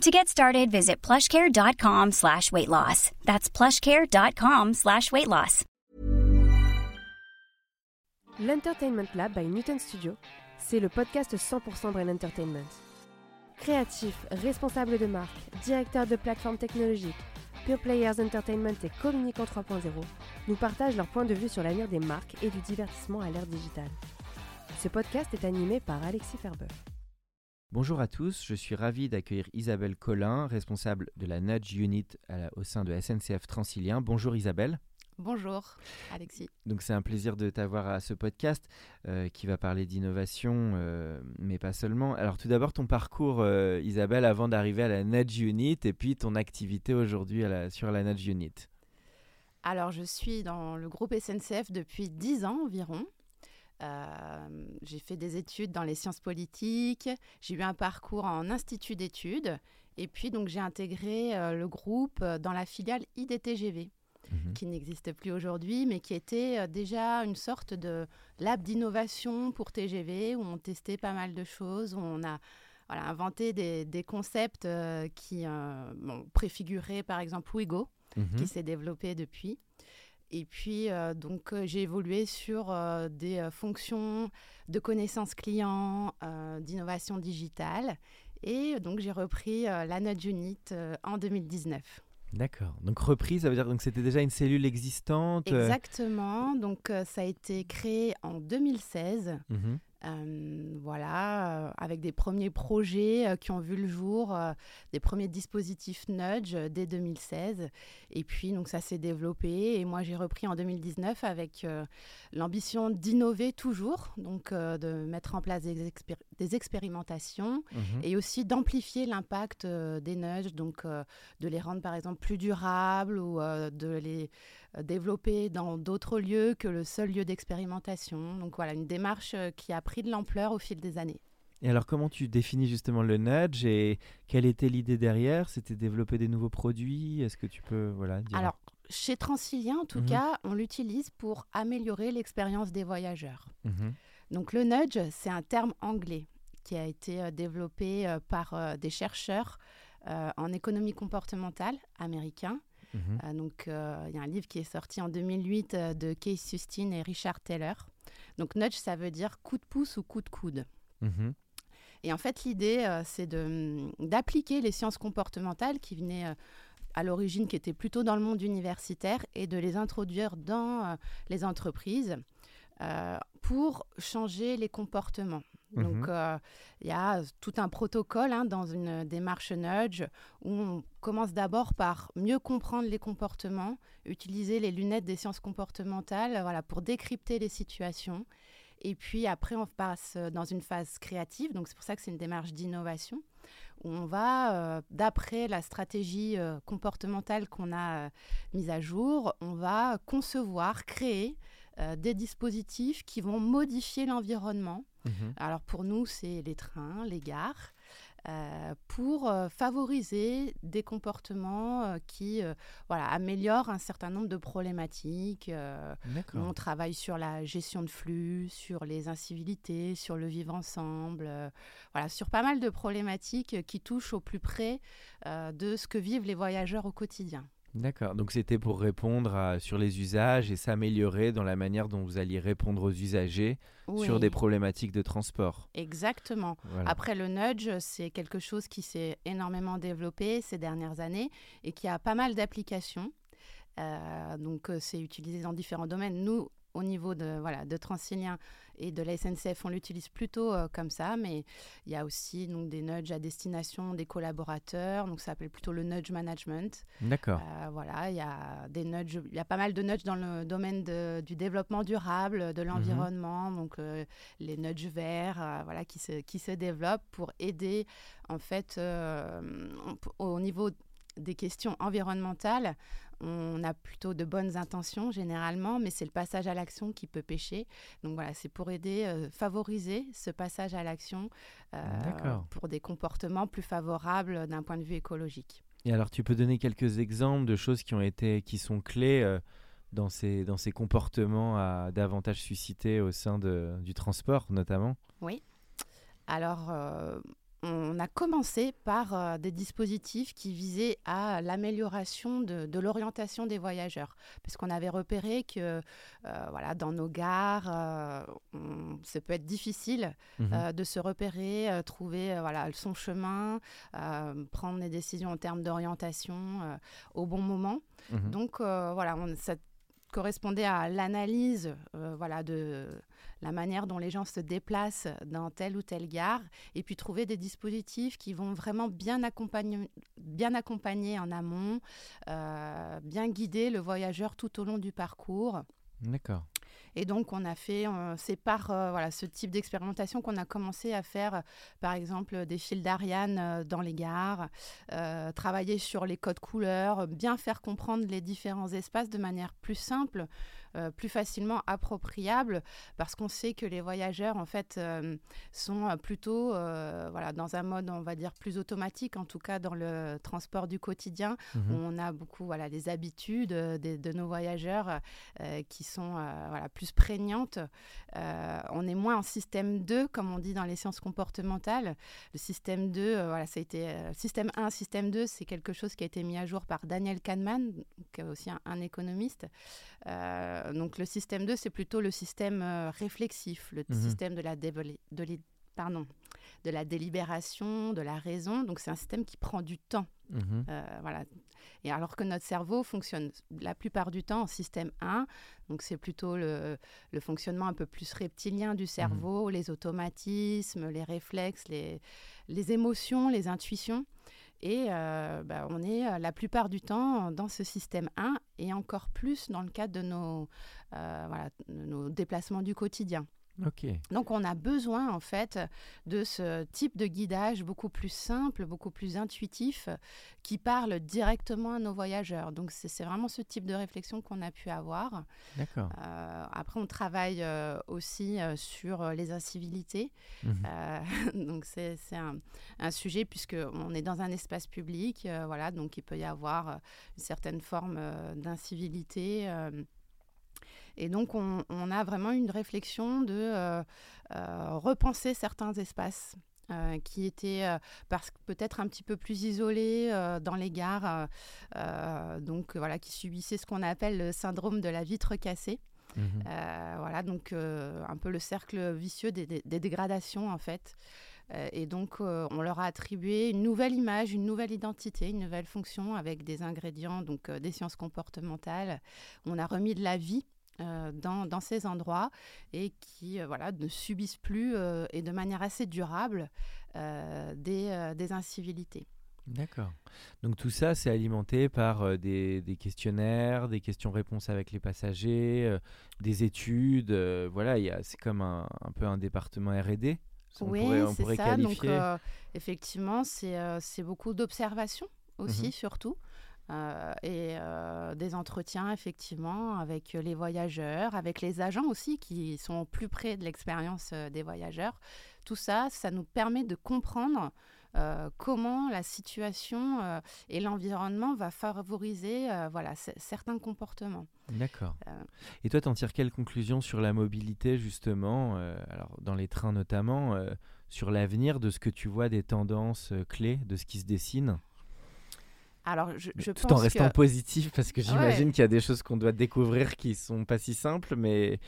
To get started, visit plushcare.com slash weight loss. That's plushcare.com slash weight loss. L'Entertainment Lab by Newton Studio, c'est le podcast 100% Brain Entertainment. Créatifs, responsables de marque, directeurs de plateformes technologiques, Pure Players Entertainment et Communicant 3.0 nous partagent leur point de vue sur l'avenir des marques et du divertissement à l'ère digitale. Ce podcast est animé par Alexis Ferber. Bonjour à tous, je suis ravi d'accueillir Isabelle Collin, responsable de la Nudge Unit au sein de SNCF Transilien. Bonjour Isabelle. Bonjour Alexis. Donc c'est un plaisir de t'avoir à ce podcast euh, qui va parler d'innovation, euh, mais pas seulement. Alors tout d'abord ton parcours euh, Isabelle avant d'arriver à la Nudge Unit et puis ton activité aujourd'hui sur la Nudge Unit. Alors je suis dans le groupe SNCF depuis 10 ans environ. J'ai fait des études dans les sciences politiques, j'ai eu un parcours en institut d'études et puis donc j'ai intégré le groupe dans la filiale IDTGV. Mhm. qui n'existe plus aujourd'hui, mais qui était euh, déjà une sorte de lab d'innovation pour TGV, où on testait pas mal de choses, où on a inventé des, concepts euh, qui euh, préfiguraient par exemple Wigo, mhm. qui s'est développé depuis. Et puis, donc, j'ai évolué sur des fonctions de connaissance client, d'innovation digitale. Et donc, j'ai repris la Nudge Unit en 2019. D'accord. Donc reprise, ça veut dire que c'était déjà une cellule existante. Euh Exactement. Donc euh, ça a été créé en 2016. Euh, voilà, euh, avec des premiers projets euh, qui ont vu le jour, des premiers dispositifs Nudge dès 2016. Et puis, donc, ça s'est développé. Et moi, j'ai repris en 2019 avec l'ambition d'innover toujours, donc de mettre en place des, expérimentations mhm. et aussi d'amplifier l'impact des Nudge, donc de les rendre, par exemple, plus durables ou de les euh, développé dans d'autres lieux que le seul lieu d'expérimentation. Donc voilà, une démarche euh, qui a pris de l'ampleur au fil des années. Et alors, comment tu définis justement le nudge et quelle était l'idée derrière? C'était développer des nouveaux produits? Est-ce que tu peux voilà dire Alors, chez Transilien, en tout mhm. cas, on l'utilise pour améliorer l'expérience des voyageurs. Mhm. Donc, le nudge, c'est un terme anglais qui a été euh, développé par des chercheurs en économie comportementale américains Mhm. Euh, donc, euh, il y a un livre qui est sorti en 2008 euh, de Case Sustin et Richard Taylor. Donc, nudge, ça veut dire coup de pouce ou coup de coude. Mhm. Et en fait, l'idée, c'est mm, d'appliquer les sciences comportementales qui venaient à l'origine, qui étaient plutôt dans le monde universitaire, et de les introduire dans les entreprises pour changer les comportements. Donc, mhm. euh, il y a tout un protocole hein, dans une démarche nudge où on commence d'abord par mieux comprendre les comportements, utiliser les lunettes des sciences comportementales voilà, pour décrypter les situations. Et puis après, on passe dans une phase créative. Donc, c'est pour ça que c'est une démarche d'innovation où on va, euh, d'après la stratégie euh, comportementale qu'on a mise à jour, on va concevoir, créer des dispositifs qui vont modifier l'environnement Mhm. Alors pour nous, c'est les trains, les gares. Euh, pour euh, favoriser des comportements euh, qui voilà, améliorent un certain nombre de problématiques. on travaille sur la gestion de flux, sur les incivilités, sur le vivre ensemble, voilà, sur pas mal de problématiques qui touchent au plus près de ce que vivent les voyageurs au quotidien. D'accord, donc c'était pour répondre sur les usages et s'améliorer dans la manière dont vous alliez répondre aux usagers sur des problématiques de transport. Exactement. Après, le nudge, c'est quelque chose qui s'est énormément développé ces dernières années et qui a pas mal d'applications. Euh, donc, euh, c'est utilisé dans différents domaines. Nous, au niveau de, voilà, de Transilien et de la SNCF, on l'utilise plutôt euh, comme ça, mais il y a aussi donc, des nudges à destination des collaborateurs, donc ça s'appelle plutôt le nudge management. D'accord. Euh, voilà, il y a des nudges, il y a pas mal de nudges dans le domaine du développement durable, de mhm. l'environnement, donc euh, les nudges verts, voilà, qui se, qui se développent pour aider en fait au niveau des questions environnementales, on a plutôt de bonnes intentions généralement, mais c'est le passage à l'action qui peut pêcher. Donc voilà, c'est pour aider, euh, favoriser ce passage à l'action euh, pour des comportements plus favorables d'un point de vue écologique. Et alors, tu peux donner quelques exemples de choses qui ont été, qui sont clés euh, dans ces, dans ces comportements à davantage susciter au sein de, du transport, notamment? Oui. Alors, on a commencé par euh, des dispositifs qui visaient à l'amélioration de, l'orientation des voyageurs, parce qu'on avait repéré que euh, voilà, dans nos gares, euh, ça peut être difficile mhm. de se repérer, trouver voilà, son chemin, prendre des décisions en termes d'orientation au bon moment. Mhm. Donc voilà, on, correspondait à l'analyse voilà, de la manière dont les gens se déplacent dans telle ou telle gare, et puis trouver des dispositifs qui vont vraiment bien accompagner, bien accompagner en amont, euh, bien guider le voyageur tout au long du parcours. D'accord. Et donc, on a fait, c'est par euh, voilà, ce type d'expérimentation qu'on a commencé à faire, par exemple, des fils d'Ariane euh, dans les gares, travailler sur les codes couleurs, bien faire comprendre les différents espaces de manière plus simple euh, plus facilement appropriable parce qu'on sait que les voyageurs en fait euh, sont euh, plutôt voilà dans un mode on va dire plus automatique en tout cas dans le transport du quotidien. Mhm. on a beaucoup voilà les habitudes de, nos voyageurs qui sont voilà plus prégnantes. On est moins en système 2 comme on dit dans les sciences comportementales. Le système 2 voilà ça a été système 1 système 2 c'est quelque chose qui a été mis à jour par Daniel Kahneman qui est aussi un, économiste. Euh, donc le système 2, c'est plutôt le système euh, réflexif, le mhm. système de la, de, pardon, de la délibération, de la raison. Donc c'est un système qui prend du temps. Mhm. Euh, voilà. Et alors que notre cerveau fonctionne la plupart du temps en système 1, donc c'est plutôt le, le, fonctionnement un peu plus reptilien du cerveau, mhm. les automatismes, les réflexes, les, les émotions, les intuitions. Et euh, bah, on est euh, la plupart du temps dans ce système 1 et encore plus dans le cadre de nos, euh, voilà, de nos déplacements du quotidien. Donc on a besoin en fait de ce type de guidage beaucoup plus simple, beaucoup plus intuitif, qui parle directement à nos voyageurs. Donc c'est vraiment ce type de réflexion qu'on a pu avoir. D'accord. Euh, après on travaille euh, aussi euh, sur les incivilités. Mhm. donc c'est un, un, sujet puisque on est dans un espace public, voilà, donc il peut y avoir une certaine forme d'incivilité. Et donc, on, a vraiment une réflexion de euh, euh, repenser certains espaces. Euh, qui étaient parce peut-être un petit peu plus isolés dans les gares, donc voilà, qui subissaient ce qu'on appelle le syndrome de la vitre cassée. Mhm. voilà, donc un peu le cercle vicieux des, des dégradations en fait. et donc, on leur a attribué une nouvelle image, une nouvelle identité, une nouvelle fonction avec des ingrédients, donc des sciences comportementales. On a remis de la vie euh, dans, dans, ces endroits et qui euh, voilà, ne subissent plus euh, et de manière assez durable des, des, incivilités. D'accord. Donc tout ça, c'est alimenté par des, des, questionnaires, des questions-réponses avec les passagers, des études. voilà, c'est comme un, un, peu un département R&D. Oui, c'est ça. Donc effectivement, c'est beaucoup d'observations aussi, mmh surtout. Euh, et euh, des entretiens effectivement avec les voyageurs, avec les agents aussi qui sont plus près de l'expérience euh, des voyageurs. Tout ça, ça nous permet de comprendre comment la situation et l'environnement va favoriser voilà, certains comportements. D'accord. Et toi, t'en tires quelle conclusion sur la mobilité justement, alors dans les trains notamment, sur l'avenir de ce que tu vois des tendances clés, de ce qui se dessine? Alors, je, Tout en restant positif, parce que j'imagine qu'il y a des choses qu'on doit découvrir qui sont pas si simples, mais...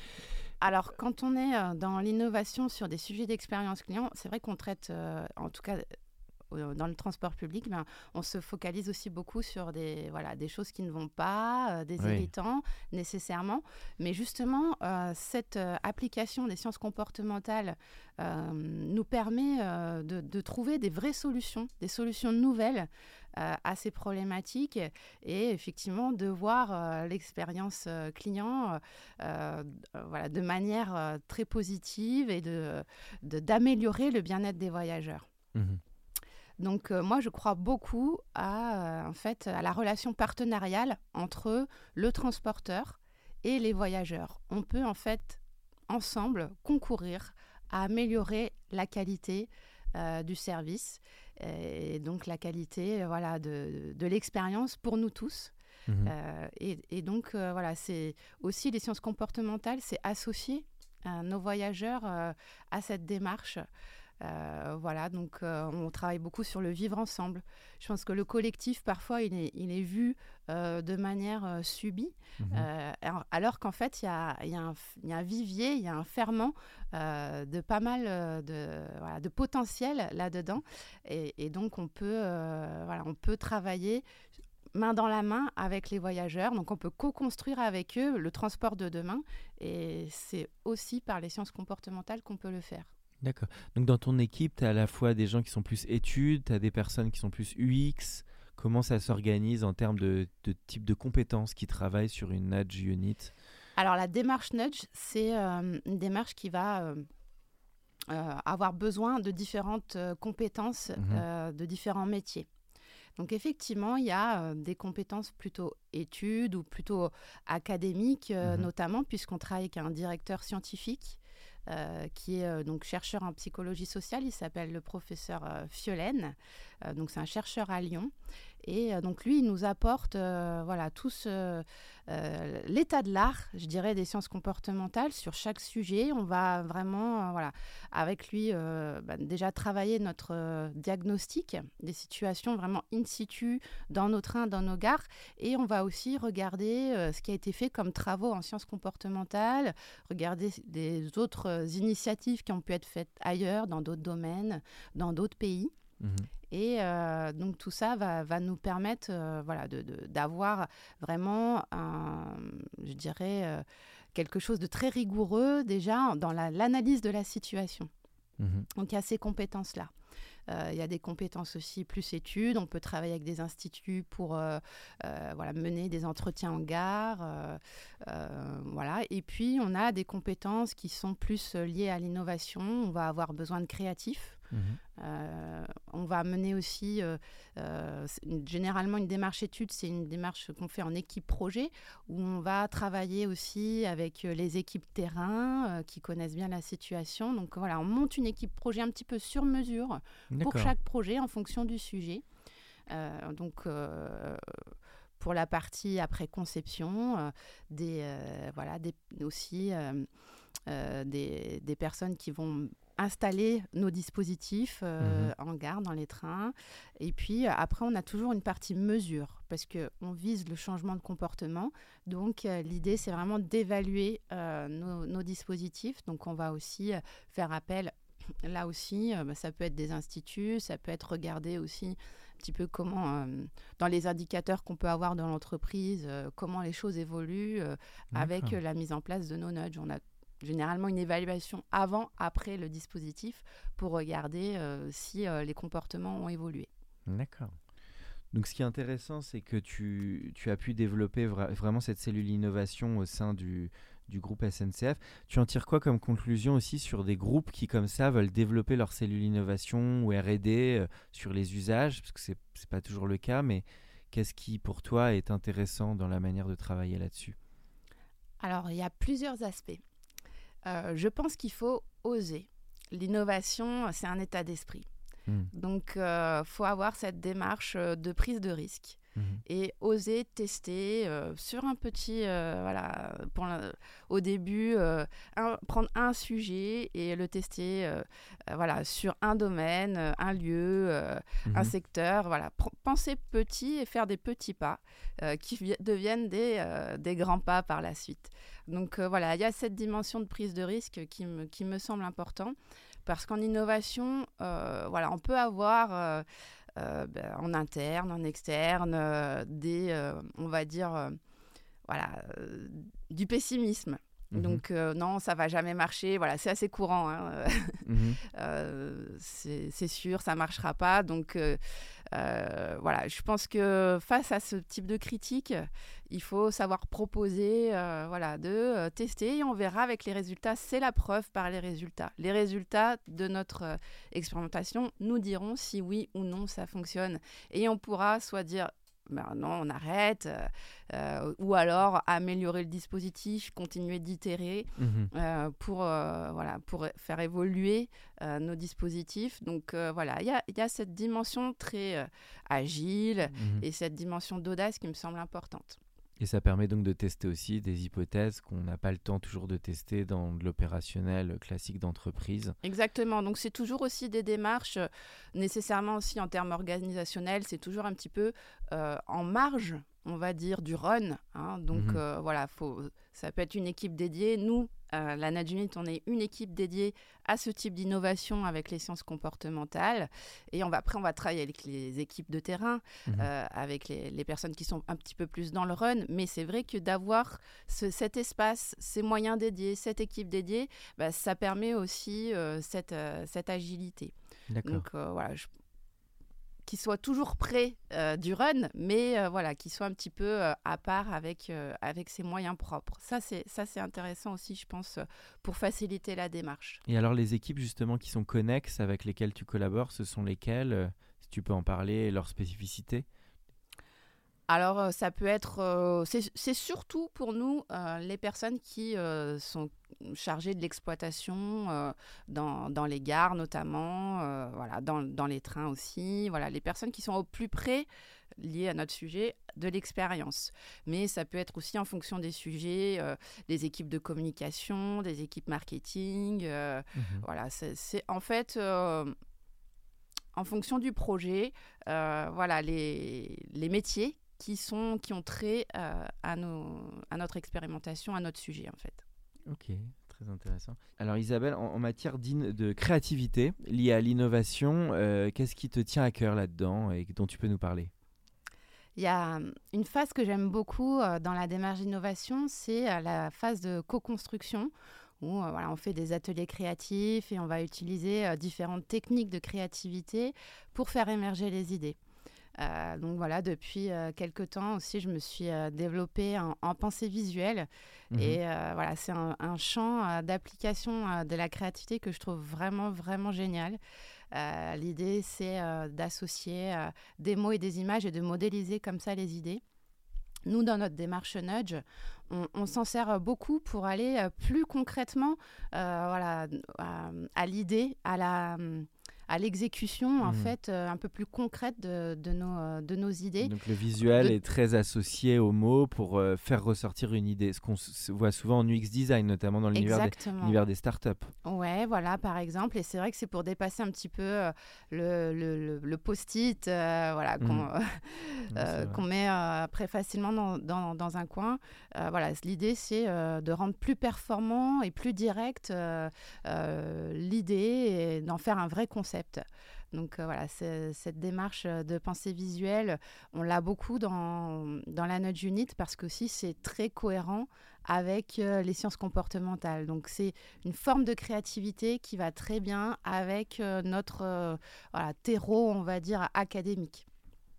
Alors, quand on est euh, dans l'innovation sur des sujets d'expérience client, c'est vrai qu'on traite, euh, en tout cas dans le transport public, ben, on se focalise aussi beaucoup sur des, voilà, des choses qui ne vont pas, euh, des irritants nécessairement. Mais justement, euh, cette application des sciences comportementales nous permet de, trouver des vraies solutions, des solutions nouvelles à ces problématiques et effectivement de voir l'expérience client voilà, de manière très positive et d'améliorer de, d'améliorer le bien-être des voyageurs. Mmh Donc moi, je crois beaucoup à, en fait, à la relation partenariale entre le transporteur et les voyageurs. On peut en fait ensemble concourir à améliorer la qualité du service et donc la qualité voilà, de, de l'expérience pour nous tous. Mmh et, et, donc voilà, c'est aussi les sciences comportementales, c'est associer nos voyageurs à cette démarche. Euh, voilà, donc euh, on travaille beaucoup sur le vivre ensemble. Je pense que le collectif, parfois, il est, il est vu euh, de manière subie, mhm. alors, qu'en fait, il y a, y, a y a, un vivier, il y a un ferment de pas mal de, voilà, de potentiel là-dedans. Et, et, donc, on peut, voilà, on peut travailler main dans la main avec les voyageurs. Donc on peut co-construire avec eux le transport de demain. Et c'est aussi par les sciences comportementales qu'on peut le faire. D'accord. Donc dans ton équipe, tu as à la fois des gens qui sont plus études, tu as des personnes qui sont plus UX. Comment ça s'organise en termes de, type de compétences qui travaillent sur une nudge unit? Alors la démarche nudge, c'est euh, une démarche qui va euh, euh, avoir besoin de différentes compétences mhm. de différents métiers. Donc effectivement, il y a des compétences plutôt études ou plutôt académiques, mhm. notamment puisqu'on travaille avec un directeur scientifique euh, qui est euh, donc chercheur en psychologie sociale. Il s'appelle le professeur euh, Fiolaine. donc c'est un chercheur à Lyon. Et donc lui, il nous apporte voilà tout l'état de l'art, je dirais, des sciences comportementales sur chaque sujet. On va vraiment voilà avec lui bah, déjà travailler notre diagnostic des situations vraiment in situ dans nos trains, dans nos gares, et on va aussi regarder ce qui a été fait comme travaux en sciences comportementales, regarder des autres euh, initiatives qui ont pu être faites ailleurs, dans d'autres domaines, dans d'autres pays. Mhm. Et euh, donc tout ça va, va nous permettre euh, voilà, d'avoir de, vraiment, un, je dirais, quelque chose de très rigoureux déjà dans l'analyse de la situation. Mhm. Donc il y a ces compétences-là. Euh, il y a des compétences aussi plus études. On peut travailler avec des instituts pour euh, euh, voilà, mener des entretiens en gare. voilà. Et puis, on a des compétences qui sont plus liées à l'innovation. On va avoir besoin de créatifs. Mhm. Euh, on va mener aussi, euh, euh, généralement une démarche étude, c'est une démarche qu'on fait en équipe projet, où on va travailler aussi avec les équipes terrain qui connaissent bien la situation. Donc voilà, on monte une équipe projet un petit peu sur mesure pour chaque projet en fonction du sujet. donc pour la partie après conception, des, voilà, des, aussi des, des, personnes qui vont installer nos dispositifs euh, mhm. en gare, dans les trains. Et puis après, on a toujours une partie mesure parce qu'on vise le changement de comportement. Donc euh, l'idée, c'est vraiment d'évaluer euh, nos, dispositifs. Donc on va aussi faire appel, là aussi, bah, ça peut être des instituts, ça peut être regarder aussi un petit peu comment, dans les indicateurs qu'on peut avoir dans l'entreprise, comment les choses évoluent avec la mise en place de nos nudges. On a généralement une évaluation avant, après le dispositif pour regarder euh, si euh, les comportements ont évolué. D'accord. Donc ce qui est intéressant, c'est que tu, tu, as pu développer vraiment cette cellule innovation au sein du, du, groupe SNCF. Tu en tires quoi comme conclusion aussi sur des groupes qui, comme ça, veulent développer leur cellule innovation ou RD euh, sur les usages? Parce que ce n'est pas toujours le cas, mais qu'est-ce qui, pour toi, est intéressant dans la manière de travailler là-dessus? Alors, il y a plusieurs aspects. Euh, je pense qu'il faut oser. L'innovation, c'est un état d'esprit. Hmm. Donc, il euh, faut avoir cette démarche euh, de prise de risque. Mhm. et oser tester euh, sur un petit, euh, voilà, pour au début, euh, prendre un sujet et le tester, voilà, sur un domaine, un lieu, un mhm. secteur, voilà, penser petit et faire des petits pas qui deviennent des, des grands pas par la suite. Donc voilà, il y a cette dimension de prise de risque qui me, qui me semble important parce qu'en innovation, voilà, on peut avoir euh, ben, en interne, en externe, euh, des, euh, on va dire, voilà, du pessimisme. Mhm. Donc non, ça va jamais marcher. Voilà, c'est assez courant. Hein. Mhm. c'est sûr, ça marchera pas. Donc voilà, je pense que face à ce type de critique, il faut savoir proposer, voilà, de tester et on verra avec les résultats. C'est la preuve par les résultats. Les résultats de notre expérimentation nous diront si oui ou non ça fonctionne. Et on pourra soit dire ben non, on arrête, euh, euh, ou alors améliorer le dispositif, continuer d'itérer mhm. euh, pour, voilà, pour faire évoluer nos dispositifs. Donc voilà, il y a, y a, cette dimension très agile mhm. et cette dimension d'audace qui me semble importante. Et ça permet donc de tester aussi des hypothèses qu'on n'a pas le temps toujours de tester dans l'opérationnel classique d'entreprise. Exactement. Donc c'est toujours aussi des démarches, euh, nécessairement aussi en termes organisationnels, c'est toujours un petit peu euh, en marge, on va dire, du run. Hein. Donc mhm. euh, voilà, faut, ça peut être une équipe dédiée. Nous, euh, la NADUNIT, on est une équipe dédiée à ce type d'innovation avec les sciences comportementales. Et on va, après, on va travailler avec les équipes de terrain, mhm. euh, avec les, personnes qui sont un petit peu plus dans le run. Mais c'est vrai que d'avoir cet espace, ces moyens dédiés, cette équipe dédiée, bah, ça permet aussi euh, cette, cette agilité. Donc voilà, je, qui soit toujours près euh, du run, mais euh, voilà, qui soit un petit peu euh, à part avec, avec ses moyens propres. Ça, c'est, ça, c'est intéressant aussi, je pense, pour faciliter la démarche. Et alors, les équipes justement qui sont connexes, avec lesquelles tu collabores, ce sont lesquelles Si tu peux en parler, leurs spécificités? Alors, ça peut être, c'est surtout pour nous les personnes qui sont chargées de l'exploitation dans, dans, les gares notamment, voilà, dans, dans, les trains aussi, voilà, les personnes qui sont au plus près liées à notre sujet de l'expérience. Mais ça peut être aussi en fonction des sujets, des équipes de communication, des équipes marketing, mmh voilà, c'est en fait en fonction du projet, voilà, les, les métiers qui, sont, qui ont trait euh, à, nos, à notre expérimentation, à notre sujet en fait. Ok, très intéressant. Alors Isabelle, en, matière de créativité liée à l'innovation, euh, qu'est-ce qui te tient à cœur là-dedans et dont tu peux nous parler? Il y a hum, une phase que j'aime beaucoup euh, dans la démarche d'innovation, c'est la phase de co-construction où voilà, on fait des ateliers créatifs et on va utiliser différentes techniques de créativité pour faire émerger les idées. Euh, donc voilà, depuis euh, quelques temps aussi, je me suis euh, développée en, pensée visuelle. Mhm. Et voilà, c'est un, champ d'application de la créativité que je trouve vraiment, vraiment génial. L'idée, c'est d'associer des mots et des images et de modéliser comme ça les idées. Nous, dans notre démarche Nudge, on, s'en sert beaucoup pour aller plus concrètement voilà, à l'idée, à la à l'exécution en mmh. fait euh, un peu plus concrète de, de, nos, euh, de nos idées. Donc le visuel est très associé aux mots pour euh, faire ressortir une idée, ce qu'on voit souvent en UX design, notamment dans l'univers des, des startups. Ouais, voilà par exemple, et c'est vrai que c'est pour dépasser un petit peu le, le, le post-it voilà, mmh. qu'on met très facilement dans, dans, dans un coin. voilà, l'idée c'est de rendre plus performant et plus direct l'idée et d'en faire un vrai concept donc euh, voilà, cette démarche euh, de pensée visuelle, on l'a beaucoup dans, la Nudge Unit parce que aussi c'est très cohérent avec euh, les sciences comportementales. Donc c'est une forme de créativité qui va très bien avec notre voilà, terreau, on va dire, académique.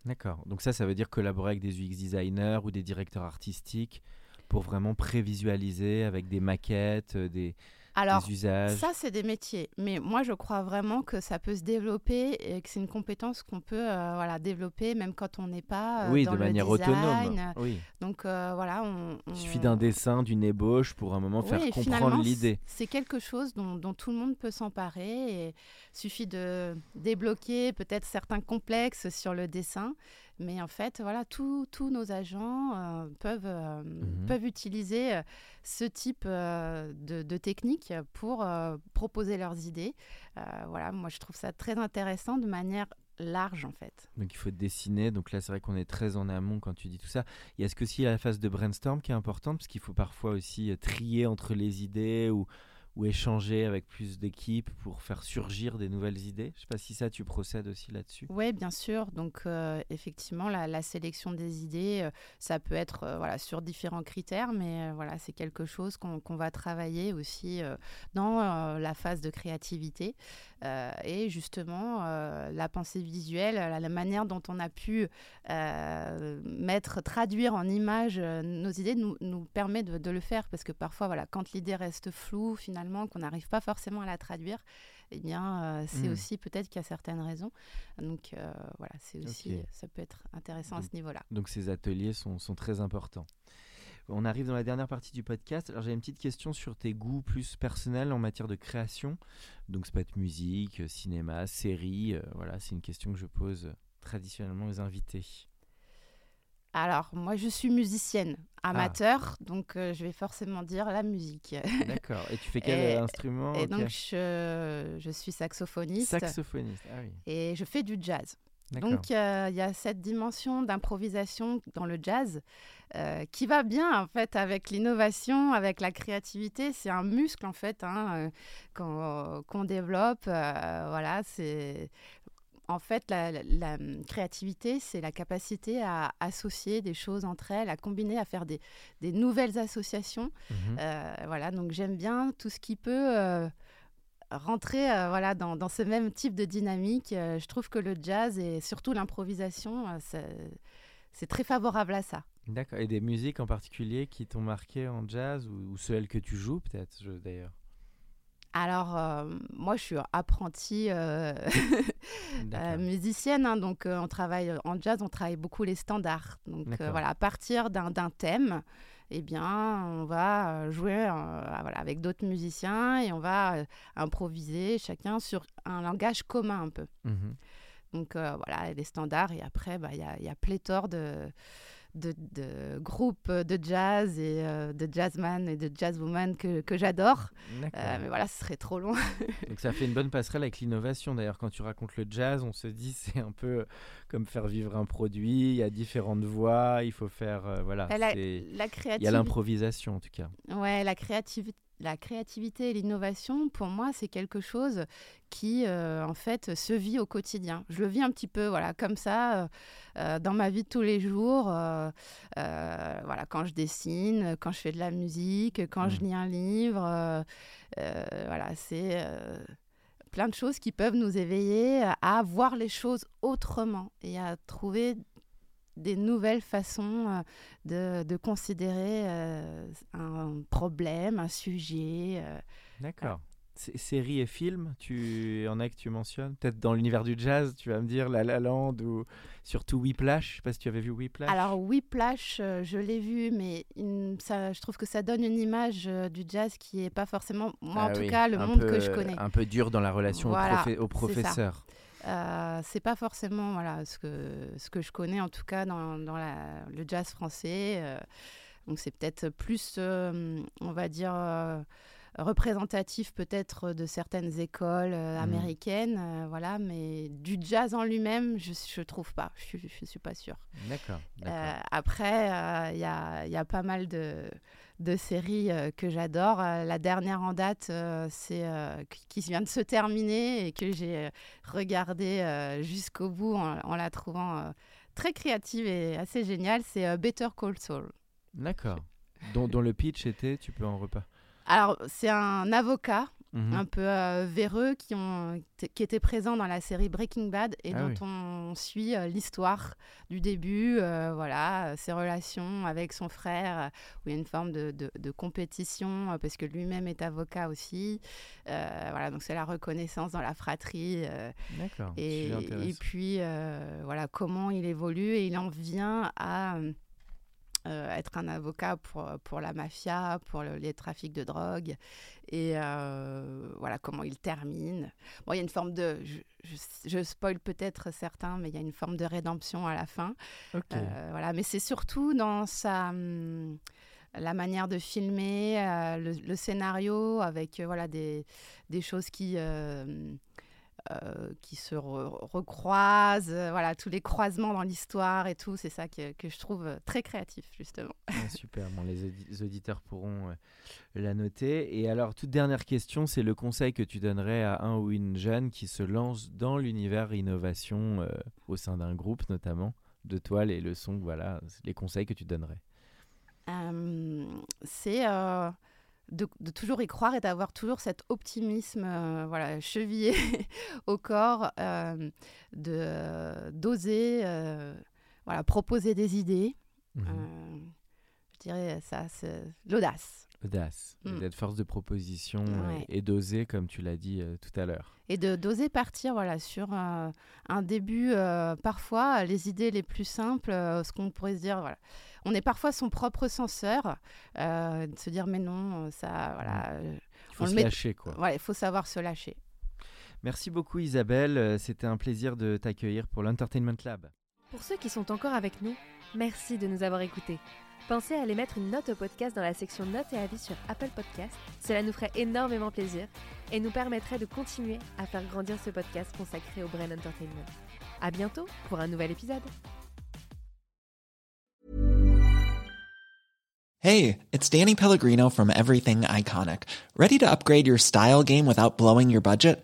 D'accord. Donc ça, ça veut dire collaborer avec des UX designers ou des directeurs artistiques pour vraiment prévisualiser avec des maquettes, des, alors, ça, c'est des métiers. Mais moi, je crois vraiment que ça peut se développer et que c'est une compétence qu'on peut euh, voilà, développer même quand on n'est pas euh, oui, dans de manière autonome. Oui. Donc, euh, voilà. On, Il suffit d'un dessin, d'une ébauche pour un moment faire comprendre l'idée. C'est quelque chose dont, dont, tout le monde peut s'emparer. Il suffit de débloquer peut-être certains complexes sur le dessin. Mais en fait, voilà, tous nos agents euh, peuvent, euh, mhm. peuvent utiliser euh, ce type de, de, technique pour proposer leurs idées. voilà, moi, je trouve ça très intéressant de manière large en fait. Donc il faut dessiner, donc là c'est vrai qu'on est très en amont quand tu dis tout ça. Il y a ce que si la phase de brainstorm qui est importante? Parce qu'il faut parfois aussi trier entre les idées ou ou échanger avec plus d'équipes pour faire surgir des nouvelles idées Je ne sais pas si ça, tu procèdes aussi là-dessus. Oui, bien sûr. Donc, euh, effectivement, la, sélection des idées, euh, ça peut être euh, voilà, sur différents critères, mais voilà, c'est quelque chose qu'on va travailler aussi dans la phase de créativité. et justement, la pensée visuelle, la, manière dont on a pu mettre, traduire en images nos idées nous, permet de, de, le faire parce que parfois, voilà, quand l'idée reste floue, finalement, qu'on n'arrive pas forcément à la traduire, eh bien, euh, c'est hmm. aussi peut-être qu'il y a certaines raisons. Donc euh, voilà, c'est aussi, ça peut être intéressant à ce niveau-là. Donc ces ateliers sont, sont, très importants. On arrive dans la dernière partie du podcast. Alors j'ai une petite question sur tes goûts plus personnels en matière de création. Donc ça peut être musique, cinéma, série. Euh, voilà, c'est une question que je pose traditionnellement aux invités. Alors, moi, je suis musicienne amateur, ah. donc euh, je vais forcément dire la musique. D'accord. Et tu fais quel instrument Et donc, je, suis saxophoniste. Saxophoniste, ah oui. Et je fais du jazz. Donc, euh, il y a cette dimension d'improvisation dans le jazz euh, qui va bien, en fait, avec l'innovation, avec la créativité. C'est un muscle, en fait, hein, qu'on développe. voilà, c'est en fait, la, hum, créativité, c'est la capacité à associer des choses entre elles, à combiner, à faire des, nouvelles associations. Mhm. Euh, voilà, donc j'aime bien tout ce qui peut euh, rentrer euh, voilà, dans, ce même type de dynamique. je trouve que le jazz et surtout l'improvisation, c'est très favorable à ça. D'accord. Et des musiques en particulier qui t'ont marqué en jazz ou, ou celles que tu joues peut-être d'ailleurs? Alors, euh, moi, je suis apprentie euh, euh, musicienne, hein, donc on travaille en jazz, on travaille beaucoup les standards. Donc voilà, à partir d'un thème, eh bien, on va jouer voilà, avec d'autres musiciens et on va improviser chacun sur un langage commun un peu. Mmh donc voilà, les standards et après, bah, il y, a pléthore de de, groupes de jazz et euh, de jazzman et de jazzwoman que, que j'adore. Euh, mais voilà, ce serait trop long. Donc ça fait une bonne passerelle avec l'innovation. D'ailleurs, quand tu racontes le jazz, on se dit c'est un peu comme faire vivre un produit. Il y a différentes voix, il faut faire euh, voilà. La, la créativité. Il y a l'improvisation en tout cas. Ouais, la créativité la créativité et l'innovation, pour moi, c'est quelque chose qui, euh, en fait, se vit au quotidien. Je le vis un petit peu, voilà, comme ça, euh, euh, dans ma vie de tous les jours. voilà, quand je dessine, quand je fais de la musique, quand je mmh. lis un livre. voilà, c'est plein de choses qui peuvent nous éveiller à voir les choses autrement et à trouver des nouvelles façons euh, de, de considérer euh, un problème, un sujet. Euh, D'accord. Séries et films, tu en as que tu mentionnes? Peut-être dans l'univers du jazz, tu vas me dire La La Land ou surtout Whiplash. Je sais pas si tu avais vu Whiplash. Alors Whiplash, je l'ai vu, mais ça, je trouve que ça donne une image du jazz qui est pas forcément, moi en ah tout cas, le monde que je connais. Un peu dur dans la relation au, professeur. Euh, c'est pas forcément voilà, ce, que, ce que je connais, en tout cas dans, dans la, le jazz français. Euh. donc c'est peut-être plus, euh, on va dire, représentatif peut-être de certaines écoles mmh. américaines, voilà, mais du jazz en lui-même, je ne trouve pas, je ne suis pas sûre. D'accord. après, il y a, y, a, pas mal de de séries euh, que j'adore. Euh, la dernière en date, euh, c'est qui vient de se terminer et que j'ai regardé jusqu'au bout en, la trouvant très créative et assez géniale. C'est Better Call Saul. D'accord. dont, dont, le pitch était, tu peux en repas. Alors, c'est un avocat Mhm. un peu euh, véreux qui, ont, qui étaient présents dans la série Breaking Bad et ah dont on suit euh, l'histoire du début, euh, voilà, ses relations avec son frère, où il y a une forme de, de, compétition parce que lui-même est avocat aussi. voilà, donc c'est la reconnaissance dans la fratrie. D'accord. Et, et, puis, voilà, comment il évolue et il en vient à euh, être un avocat pour, pour la mafia, pour les trafics de drogue, et euh, voilà comment il termine. Bon, il y a une forme de, je, je, spoil peut-être certains, mais il y a une forme de rédemption à la fin. Euh, voilà, mais c'est surtout dans sa hum, la manière de filmer, le, scénario, avec voilà des, des choses qui qui se recroisent, voilà, tous les croisements dans l'histoire et tout, c'est ça que, que, je trouve très créatif, justement. super, bon, les auditeurs pourront la noter. Et alors, toute dernière question, c'est le conseil que tu donnerais à un ou une jeune qui se lance dans l'univers innovation au sein d'un groupe, notamment, de toi, les leçons, voilà, les conseils que tu donnerais? C'est de, toujours y croire et d'avoir toujours cet optimisme euh, voilà, chevillé au corps, euh, de d'oser euh, voilà, proposer des idées. Mhm. je dirais ça, c'est l'audace. L'audace, mm. d'être force de proposition et, d'oser, comme tu l'as dit tout à l'heure. Et de d'oser partir voilà, sur un début, parfois, les idées les plus simples, ce qu'on pourrait se dire, voilà on est parfois son propre censeur, euh, de se dire mais non, ça, voilà. Mm. Euh, il faut se lâcher, quoi. Ouais, il faut savoir se lâcher. Merci beaucoup Isabelle, euh, c'était un plaisir de t'accueillir pour l'Entertainment Lab. Pour ceux qui sont encore avec nous, merci de nous avoir écoutés. Pensez à aller mettre une note au podcast dans la section notes et avis sur Apple Podcast. Cela nous ferait énormément plaisir et nous permettrait de continuer à faire grandir ce podcast consacré au Brain Entertainment. À bientôt pour un nouvel épisode. Hey, it's Danny Pellegrino from Everything Iconic. Ready to upgrade your style game without blowing your budget?